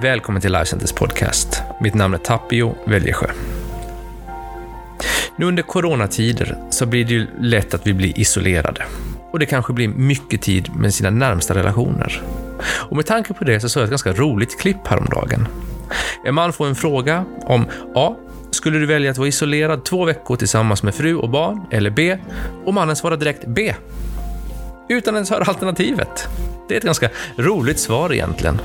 Välkommen till Lifecenters podcast. Mitt namn är Tapio Väljesjö. Nu under coronatider så blir det ju lätt att vi blir isolerade. Och det kanske blir mycket tid med sina närmsta relationer. Och med tanke på det så såg jag ett ganska roligt klipp häromdagen. En man får en fråga om A. Skulle du välja att vara isolerad två veckor tillsammans med fru och barn? Eller B. Och mannen svarar direkt B. Utan ens höra alternativet. Det är ett ganska roligt svar egentligen.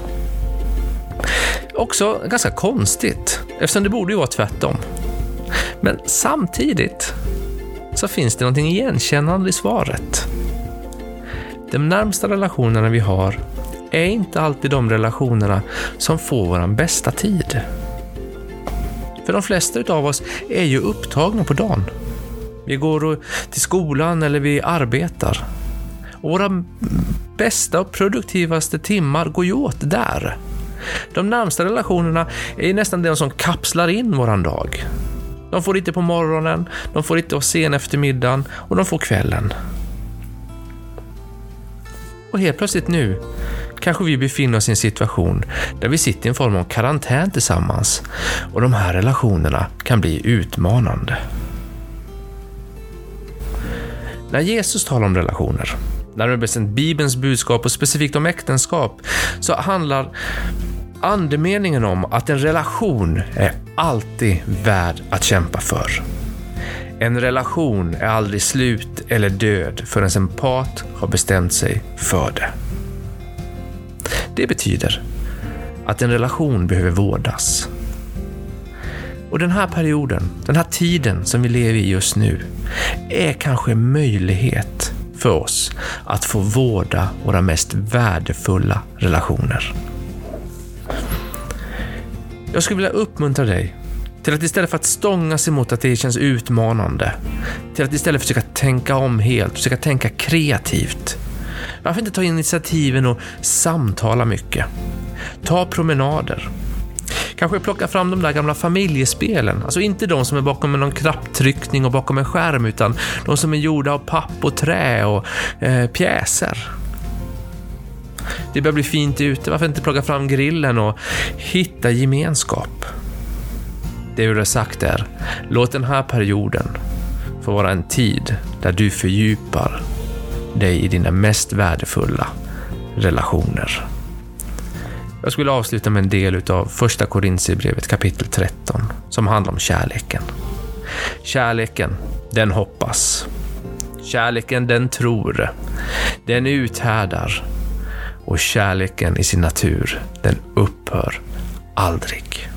Också ganska konstigt, eftersom det borde ju vara tvärtom. Men samtidigt så finns det någonting igenkännande i svaret. De närmsta relationerna vi har är inte alltid de relationerna som får vår bästa tid. För de flesta av oss är ju upptagna på dagen. Vi går till skolan eller vi arbetar. Och våra bästa och produktivaste timmar går ju åt där. De närmsta relationerna är nästan de som kapslar in våran dag. De får inte på morgonen, de får inte på sen eftermiddagen och de får kvällen. Och helt plötsligt nu kanske vi befinner oss i en situation där vi sitter i en form av karantän tillsammans och de här relationerna kan bli utmanande. När Jesus talar om relationer, närmare bestämt Bibelns budskap och specifikt om äktenskap, så handlar andemeningen om att en relation är alltid värd att kämpa för. En relation är aldrig slut eller död förrän en part har bestämt sig för det. Det betyder att en relation behöver vårdas. Och den här perioden, den här tiden som vi lever i just nu, är kanske en möjlighet för oss att få vårda våra mest värdefulla relationer. Jag skulle vilja uppmuntra dig till att istället för att stånga sig mot att det känns utmanande, till att istället försöka tänka om helt, försöka tänka kreativt. Varför inte ta initiativen och samtala mycket? Ta promenader. Kanske plocka fram de där gamla familjespelen, alltså inte de som är bakom någon knapptryckning och bakom en skärm, utan de som är gjorda av papp och trä och eh, pjäser. Det börjar bli fint ute, varför inte plocka fram grillen och hitta gemenskap? Det jag har sagt är, låt den här perioden få vara en tid där du fördjupar dig i dina mest värdefulla relationer. Jag skulle avsluta med en del av första Korintierbrevet kapitel 13 som handlar om kärleken. Kärleken, den hoppas. Kärleken, den tror. Den uthärdar och kärleken i sin natur, den upphör aldrig.